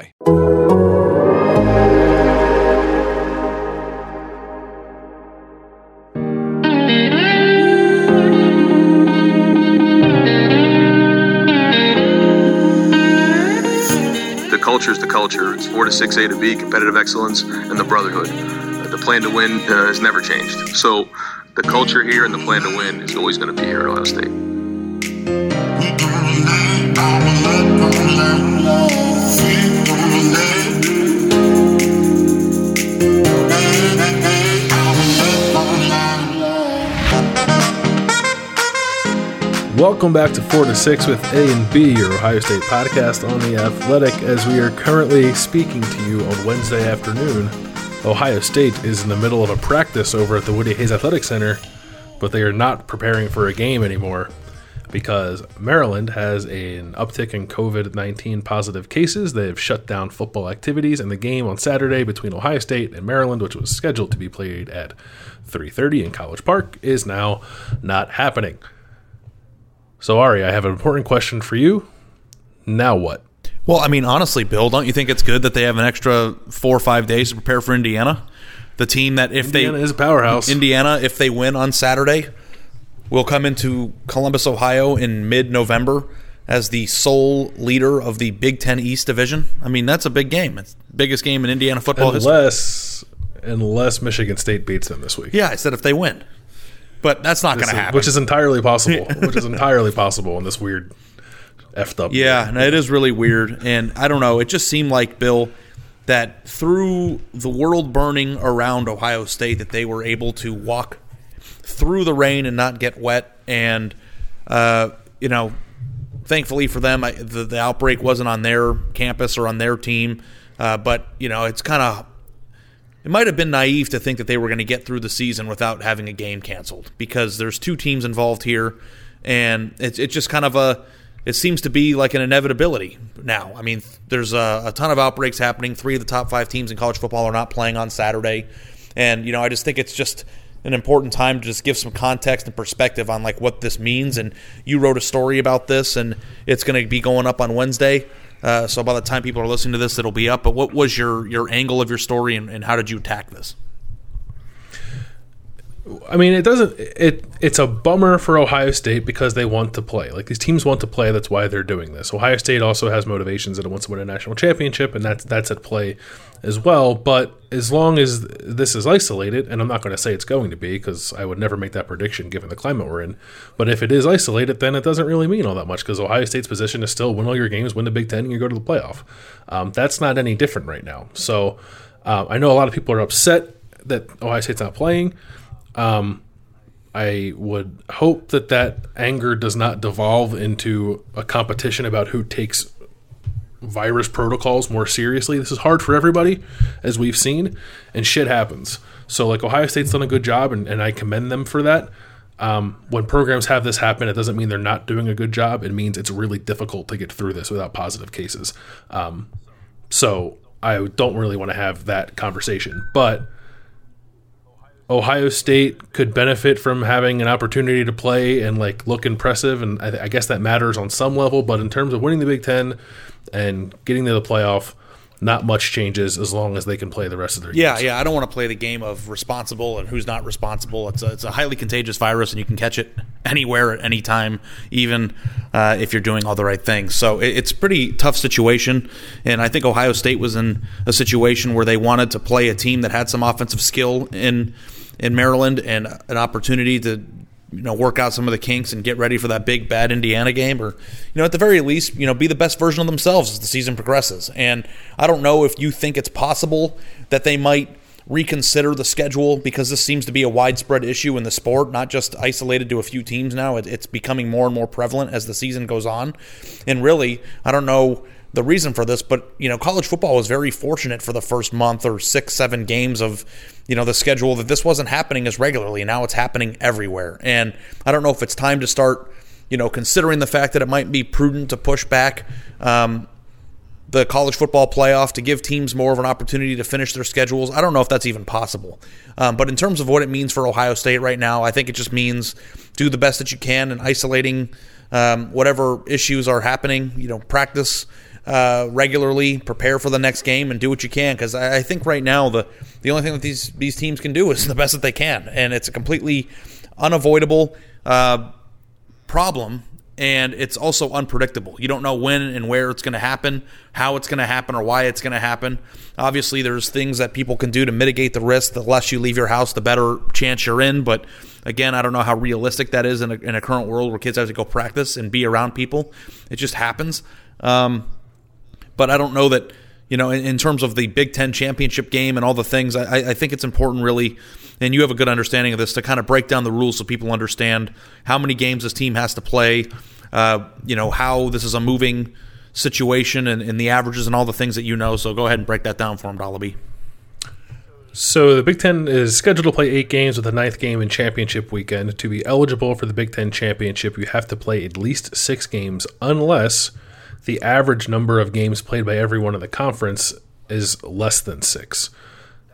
The culture is the culture. It's 4 to 6 A to B, competitive excellence, and the brotherhood. The plan to win uh, has never changed. So the culture here and the plan to win is always going to be here at Ohio State. Welcome back to 4 to 6 with A and B, your Ohio State podcast on the Athletic. As we are currently speaking to you on Wednesday afternoon, Ohio State is in the middle of a practice over at the Woody Hayes Athletic Center, but they are not preparing for a game anymore because Maryland has an uptick in COVID 19 positive cases. They have shut down football activities, and the game on Saturday between Ohio State and Maryland, which was scheduled to be played at 3:30 in College Park, is now not happening. So, Ari, I have an important question for you. Now what? Well, I mean, honestly, Bill, don't you think it's good that they have an extra four or five days to prepare for Indiana? The team that if Indiana they is a powerhouse. Indiana, if they win on Saturday, will come into Columbus, Ohio in mid-November as the sole leader of the Big Ten East Division. I mean, that's a big game. It's the biggest game in Indiana football history. unless unless Michigan State beats them this week. Yeah, I said if they win, but that's not going to happen. Which is entirely possible. which is entirely possible in this weird effed up. Yeah, and it is really weird. And I don't know. It just seemed like Bill that through the world burning around Ohio State, that they were able to walk through the rain and not get wet. And uh, you know, thankfully for them, I, the, the outbreak wasn't on their campus or on their team. Uh, but you know, it's kind of it might have been naive to think that they were going to get through the season without having a game canceled because there's two teams involved here, and it's it's just kind of a it seems to be like an inevitability now. I mean, there's a, a ton of outbreaks happening. Three of the top five teams in college football are not playing on Saturday, and you know I just think it's just an important time to just give some context and perspective on like what this means. And you wrote a story about this, and it's going to be going up on Wednesday. Uh, so by the time people are listening to this, it'll be up. But what was your your angle of your story, and, and how did you attack this? I mean, it doesn't. It it's a bummer for Ohio State because they want to play. Like these teams want to play. That's why they're doing this. Ohio State also has motivations that it wants to win a national championship, and that's that's at play as well. But as long as this is isolated, and I'm not going to say it's going to be because I would never make that prediction given the climate we're in. But if it is isolated, then it doesn't really mean all that much because Ohio State's position is still win all your games, win the Big Ten, and you go to the playoff. Um, that's not any different right now. So uh, I know a lot of people are upset that Ohio State's not playing. Um, I would hope that that anger does not devolve into a competition about who takes virus protocols more seriously. This is hard for everybody, as we've seen, and shit happens. So, like, Ohio State's done a good job, and, and I commend them for that. Um, when programs have this happen, it doesn't mean they're not doing a good job. It means it's really difficult to get through this without positive cases. Um, so, I don't really want to have that conversation. But Ohio State could benefit from having an opportunity to play and like look impressive, and I, I, guess that matters on some level. But in terms of winning the Big Ten and getting to the playoff, not much changes as long as they can play the rest of their yeah games. yeah i don't want to play the game of responsible and who's not responsible it's a, it's a highly contagious virus and you can catch it anywhere at any time even uh, if you're doing all the right things so it, it's a pretty tough situation and i think ohio state was in a situation where they wanted to play a team that had some offensive skill in in maryland and an opportunity to you know work out some of the kinks and get ready for that big bad Indiana game, or you know at the very least you know be the best version of themselves as the season progresses. And I don't know if you think it's possible that they might reconsider the schedule because this seems to be a widespread issue in the sport, not just isolated to a few teams now. it's becoming more and more prevalent as the season goes on. And really, I don't know the reason for this, but you know, college football was very fortunate for the first month or six, seven games of you know the schedule that this wasn't happening as regularly. Now it's happening everywhere, and I don't know if it's time to start, you know, considering the fact that it might be prudent to push back. Um, the college football playoff to give teams more of an opportunity to finish their schedules. I don't know if that's even possible. Um, but in terms of what it means for Ohio State right now, I think it just means do the best that you can in isolating um, whatever issues are happening. You know, practice uh, regularly, prepare for the next game, and do what you can. Because I, I, think right now the the only thing that these these teams can do is the best that they can, and it's a completely unavoidable uh, problem. And it's also unpredictable. You don't know when and where it's going to happen, how it's going to happen, or why it's going to happen. Obviously, there's things that people can do to mitigate the risk. The less you leave your house, the better chance you're in. But again, I don't know how realistic that is in a, in a current world where kids have to go practice and be around people. It just happens. Um, but I don't know that you know in, in, terms of the Big Ten championship game and all the things. I, I think it's important, really, and you have a good understanding of this to kind of break down the rules so people understand how many games this team has to play. Uh, you know how this is a moving situation and, and, the averages and all the things that you know. So go ahead and break that down for him, Dollaby. So the Big Ten is scheduled to play eight games with the ninth game in championship weekend. To be eligible for the Big Ten championship, you have to play at least six games, unless the average number of games played by everyone in the conference is less than six.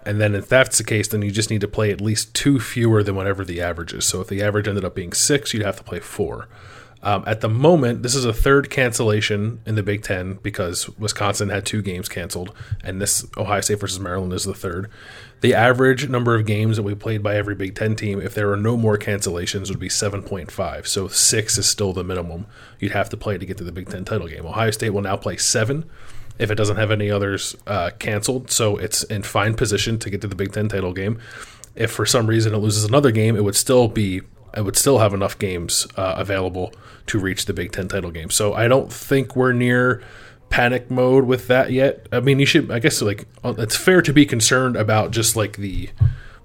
And then if that's the case, then you just need to play at least two fewer than whatever the average is. So if the average ended up being six, you'd have to play four. Um, at the moment, this is a third cancellation in the Big Ten because Wisconsin had two games canceled, and this Ohio State versus Maryland is the third. The average number of games that we played by every Big Ten team, if there were no more cancellations, would be 7.5. So six is still the minimum you'd have to play to get to the Big Ten title game. Ohio State will now play seven if it doesn't have any others uh, canceled. So it's in fine position to get to the Big Ten title game. If for some reason it loses another game, it would still be it would still have enough games uh, available to reach the Big Ten title game. So I don't think we're near panic mode with that yet. I mean, you should, I guess, like, uh, it's fair to be concerned about just like the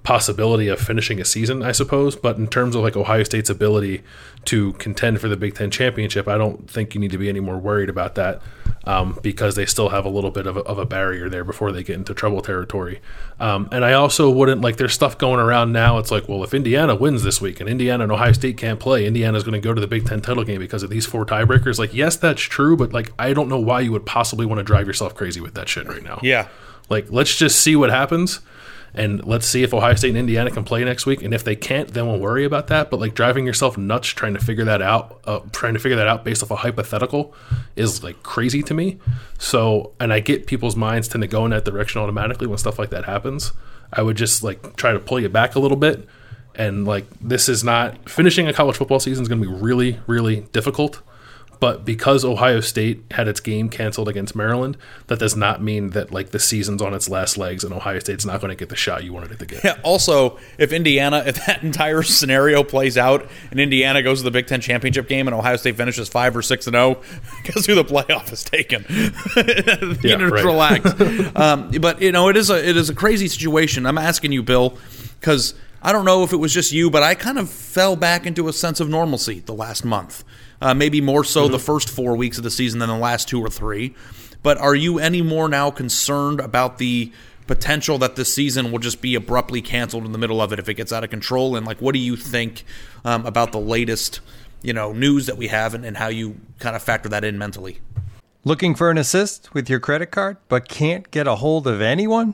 possibility of finishing a season, I suppose. But in terms of like Ohio State's ability to contend for the Big Ten championship, I don't think you need to be any more worried about that um, because they still have a little bit of a, of a, barrier there before they get into trouble territory. Um, and I also wouldn't like there's stuff going around now. It's like, well, if Indiana wins this week and Indiana and Ohio State can't play, Indiana's going to go to the Big Ten title game because of these four tiebreakers. Like, yes, that's true, but like, I don't know why you would possibly want to drive yourself crazy with that shit right now. Yeah. Like, let's just see what happens and let's see if Ohio State and Indiana can play next week. And if they can't, then we'll worry about that. But like driving yourself nuts trying to figure that out, uh, trying to figure that out based off a hypothetical is like crazy to me. So, and I get people's minds tend to go in that direction automatically when stuff like that happens. I would just like try to pull you back a little bit. And like, this is not finishing a college football season is going to be really, really difficult. But because Ohio State had its game canceled against Maryland, that does not mean that like the season's on its last legs and Ohio State's not going to get the shot you wanted it to get. Yeah. Also, if Indiana, if that entire scenario plays out and Indiana goes to the Big Ten championship game and Ohio State finishes five or six and zero, guess who the playoff is taken? you know, right. relax. um, but you know, it is a it is a crazy situation. I'm asking you, Bill, because. I don't know if it was just you, but I kind of fell back into a sense of normalcy the last month uh, maybe more so mm-hmm. the first four weeks of the season than the last two or three. But are you any more now concerned about the potential that this season will just be abruptly canceled in the middle of it if it gets out of control? And like, what do you think um, about the latest, you know, news that we have and, and how you kind of factor that in mentally? Looking for an assist with your credit card, but can't get a hold of anyone?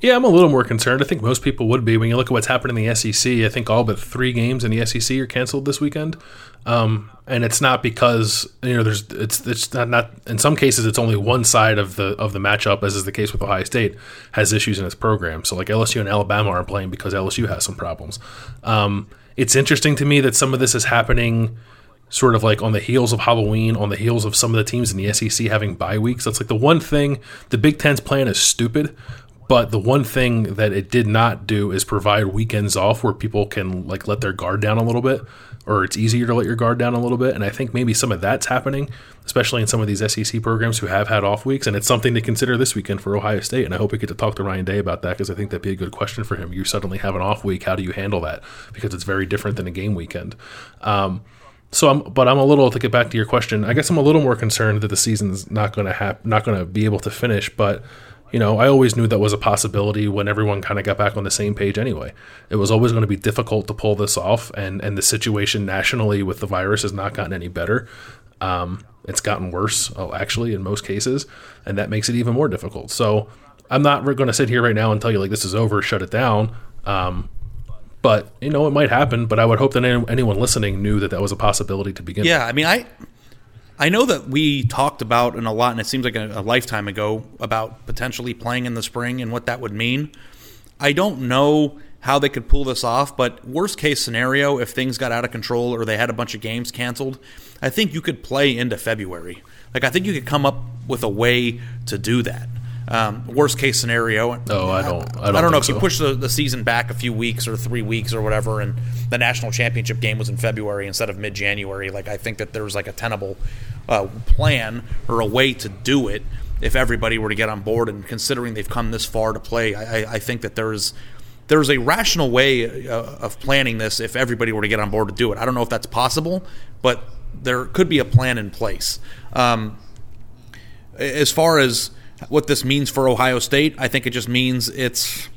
Yeah, I'm a little more concerned. I think most people would be. When you look at what's happened in the SEC, I think all but three games in the SEC are canceled this weekend, um, and it's not because you know there's it's it's not, not in some cases it's only one side of the of the matchup, as is the case with Ohio State, has issues in its program. So like LSU and Alabama aren't playing because LSU has some problems. Um, it's interesting to me that some of this is happening sort of like on the heels of Halloween, on the heels of some of the teams in the SEC having bye weeks. That's like the one thing the Big Ten's plan is stupid, but the one thing that it did not do is provide weekends off where people can like let their guard down a little bit, or it's easier to let your guard down a little bit. And I think maybe some of that's happening, especially in some of these SEC programs who have had off weeks. And it's something to consider this weekend for Ohio State. And I hope we get to talk to Ryan Day about that because I think that'd be a good question for him. You suddenly have an off week. How do you handle that? Because it's very different than a game weekend. Um, so I'm, but I'm a little to get back to your question. I guess I'm a little more concerned that the season's not going to have, not going to be able to finish. But you know, I always knew that was a possibility when everyone kind of got back on the same page. Anyway, it was always going to be difficult to pull this off, and and the situation nationally with the virus has not gotten any better. Um, it's gotten worse, oh, actually, in most cases, and that makes it even more difficult. So I'm not going to sit here right now and tell you like this is over, shut it down. Um, but you know, it might happen. But I would hope that anyone listening knew that that was a possibility to begin. Yeah, I mean, I I know that we talked about in a lot, and it seems like a, a, lifetime ago about potentially playing in the spring and what that would mean. I don't know how they could pull this off, but worst case scenario, if things got out of control or they had a bunch of games canceled, I think you could play into February. Like I think you could come up with a way to do that. Um, worst case scenario. No, I don't. I don't, I don't know if so. you push the, the season back a few weeks or three weeks or whatever, and the national championship game was in February instead of mid January. Like I think that there's like a tenable uh, plan or a way to do it if everybody were to get on board. And considering they've come this far to play, I, I think that there's there's a rational way uh, of planning this if everybody were to get on board to do it. I don't know if that's possible, but there could be a plan in place. Um, as far as what this means for Ohio State. I think it just means it's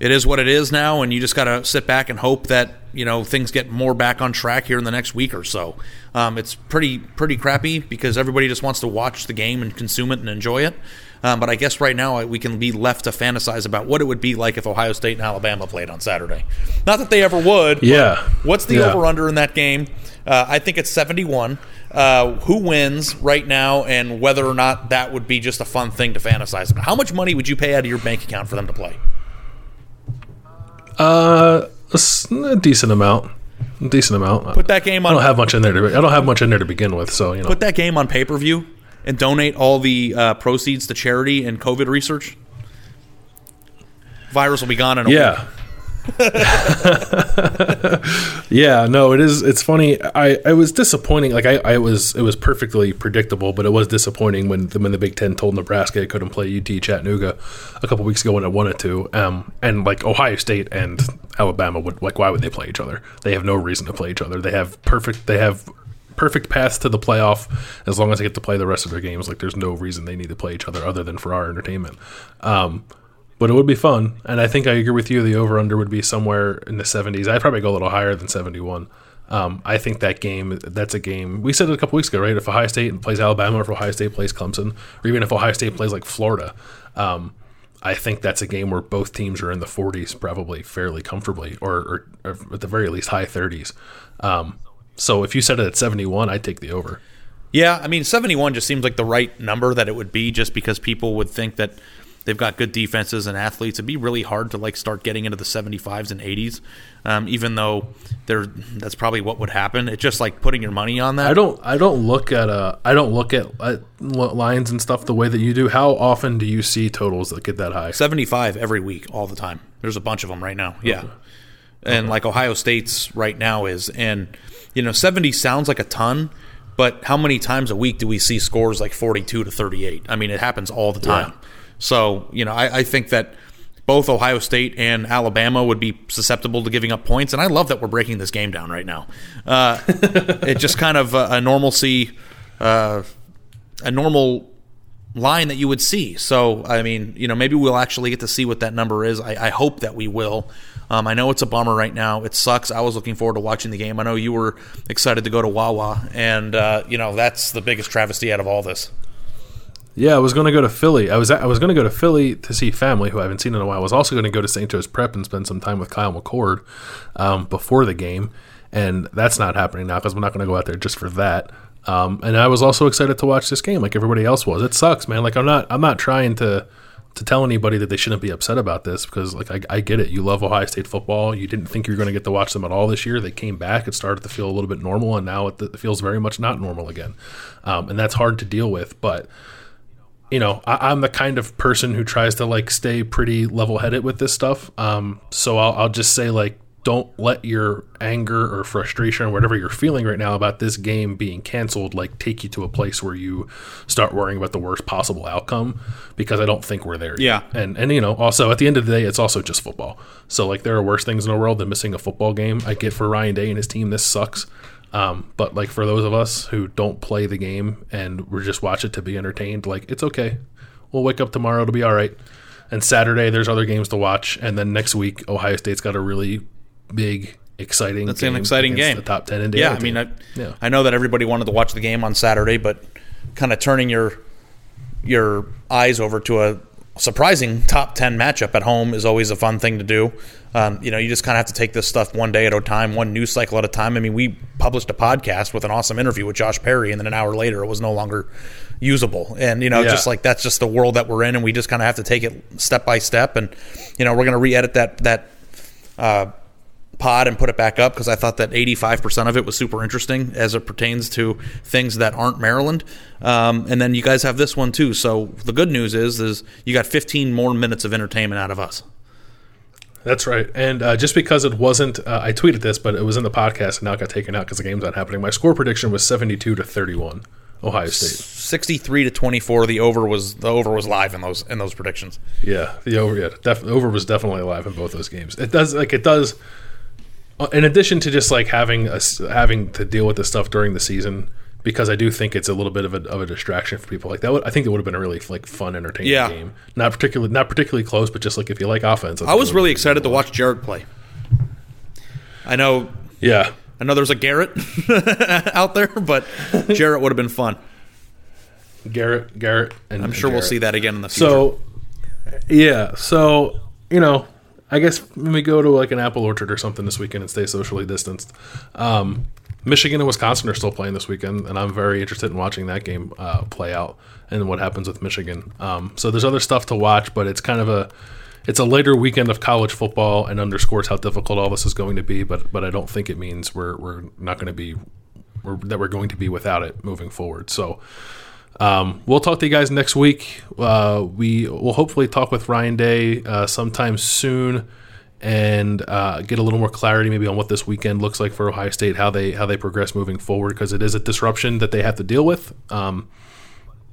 it is what it is now, and you just got to sit back and hope that you know things get more back on track here in the next week or so. Um, it's pretty pretty crappy because everybody just wants to watch the game and consume it and enjoy it. Um, but I guess right now we can be left to fantasize about what it would be like if Ohio State and Alabama played on Saturday. Not that they ever would. Yeah. What's the yeah. over under in that game? Uh, I think it's 71. Uh, who wins right now, and whether or not that would be just a fun thing to fantasize about. How much money would you pay out of your bank account for them to play? Uh, a, decent amount. A decent amount. Put that game on. I don't have much in there. To, I don't have much in there to begin with. So you know, put that game on pay per view and donate all the uh, proceeds to charity and COVID research. Virus will be gone in a yeah. week. yeah, no, it is. It's funny. I, I was disappointing. Like I, I was, it was perfectly predictable, but it was disappointing when the, when the Big Ten told Nebraska it couldn't play UT Chattanooga a couple weeks ago when it wanted to. Um, and like Ohio State and Alabama would like, why would they play each other? They have no reason to play each other. They have perfect. They have perfect paths to the playoff as long as they get to play the rest of their games. Like there's no reason they need to play each other other than for our entertainment. Um, but it would be fun. And I think I agree with you. The over under would be somewhere in the 70s. I'd probably go a little higher than 71. Um, I think that game, that's a game. We said it a couple weeks ago, right? If Ohio State plays Alabama, or if Ohio State plays Clemson, or even if Ohio State plays like Florida, um, I think that's a game where both teams are in the 40s, probably fairly comfortably, or, or, or at the very least high 30s. Um, so if you set it at 71, I'd take the over. Yeah, I mean, 71 just seems like the right number that it would be just because people would think that they've got good defenses and athletes. It'd be really hard to like start getting into the 75s and 80s, um, even though they're, that's probably what would happen. It's just like putting your money on that. I don't I don't look at uh I don't look at, at lines and stuff the way that you do. How often do you see totals that get that high? 75 every week, all the time. There's a bunch of them right now. Yeah. And like Ohio State's right now is, and you know, 70 sounds like a ton, but how many times a week do we see scores like 42 to 38? I mean, it happens all the time. So, you know, I, I think that both Ohio State and Alabama would be susceptible to giving up points. And I love that we're breaking this game down right now. Uh, it just kind of a, a normalcy, uh, a normal line that you would see. So, I mean, you know, maybe we'll actually get to see what that number is. I, I hope that we will. Um, I know it's a bummer right now. It sucks. I was looking forward to watching the game. I know you were excited to go to Wawa, and uh, you know that's the biggest travesty out of all this. Yeah, I was going to go to Philly. I was I was going to go to Philly to see family who I haven't seen in a while. I was also going to go to St. Joe's Prep and spend some time with Kyle McCord um, before the game, and that's not happening now because we're not going to go out there just for that. Um, and I was also excited to watch this game, like everybody else was. It sucks, man. Like I'm not I'm not trying to to tell anybody that they shouldn't be upset about this because like I, I get it. You love Ohio State football. You didn't think you were going to get to watch them at all this year. They came back. It started to feel a little bit normal, and now it, it feels very much not normal again, um, and that's hard to deal with. But you know, I, am the kind of person who tries to like stay pretty level headed with this stuff. Um, so I'll, I'll just say like, don't let your anger or frustration or whatever you're feeling right now about this game being canceled like take you to a place where you start worrying about the worst possible outcome because I don't think we're there. Yeah. Yet. And and you know, also at the end of the day, it's also just football. So like there are worse things in the world than missing a football game. I get for Ryan Day and his team, this sucks. Um, but like for those of us who don't play the game and we just watch it to be entertained, like it's okay. We'll wake up tomorrow; it'll be all right. And Saturday, there's other games to watch, and then next week, Ohio State's got a really big, exciting. That's an exciting game. The top ten Indiana. Yeah, I mean, I, yeah. I know that everybody wanted to watch the game on Saturday, but kind of turning your your eyes over to a surprising top 10 matchup at home is always a fun thing to do. Um, you know, you just kind of have to take this stuff one day at a time, one news cycle at a time. I mean, we published a podcast with an awesome interview with Josh Perry, and then an hour later, it was no longer usable. And, you know, Yeah. just like that's just the world that we're in, and we just kind of have to take it step by step. And, you know, we're going to re edit that, that, uh, pod and put it back up because I thought that 85% of it was super interesting as it pertains to things that aren't Maryland. Um, and then you guys have this one too. So the good news is is you got 15 more minutes of entertainment out of us. That's right. And uh, just because it wasn't, uh, I tweeted this, but it was in the podcast, and now it got taken out because the game's not happening. My score prediction was seventy-two to thirty-one, Ohio State. 63 to 24 the over was the over was live in those in those predictions. Yeah, the over, yeah, def- the over was definitely alive in both those games. It does like it does. Uh, In addition to just like having us having to deal with this stuff during the season, because I do think it's a little bit of a, of a distraction for people. Like that, would, I think it would have been a really like fun, entertaining Yeah. game. Not particularly, not particularly close, but just like if you like offense, I was really excited to watch Jared play. I know Yeah, I know there's a Garrett out there, but Jarrett would have been fun. Garrett, Garrett, and I'm sure we'll see that again in the future. So, yeah. So, you know, I guess when we go to like an apple orchard or something this weekend and stay socially distanced. Um, Michigan and Wisconsin are still playing this weekend, and I'm very interested in watching that game uh, play out and what happens with Michigan. Um, so there's other stuff to watch, but it's kind of a it's a later weekend of college football and underscores how difficult all this is going to be. But but I don't think it means we're we're not going to be we're, that we're going to be without it moving forward. So. Um, we'll talk to you guys next week. Uh, we will hopefully talk with Ryan Day uh, sometime soon and uh, get a little more clarity maybe on what this weekend looks like for Ohio State, how they how they progress moving forward because it is a disruption that they have to deal with. Um,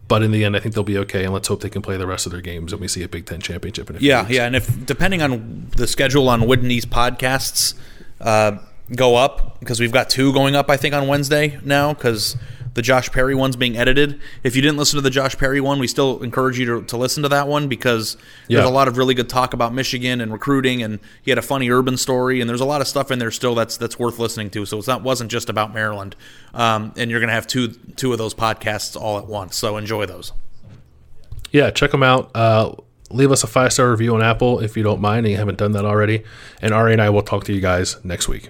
but in the end, I think they'll be okay, and let's hope they can play the rest of their games and we see a Big Ten championship in a few Yeah, yeah, and if depending on the schedule on these podcasts uh, go up, because we've got two going up, I think on Wednesday now, because the Josh Perry one's being edited. If you didn't listen to the Josh Perry one, we still encourage you to, to listen to that one because there's a lot of really good talk about Michigan and recruiting, and he had a funny urban story, and there's a lot of stuff in there still that's that's worth listening to. So it's not wasn't just about Maryland, um, and you're gonna have two two of those podcasts all at once. So enjoy those. yeah, check them out. Uh, leave us a five star review on Apple if you don't mind and you haven't done that already. And Ari and I will talk to you guys next week.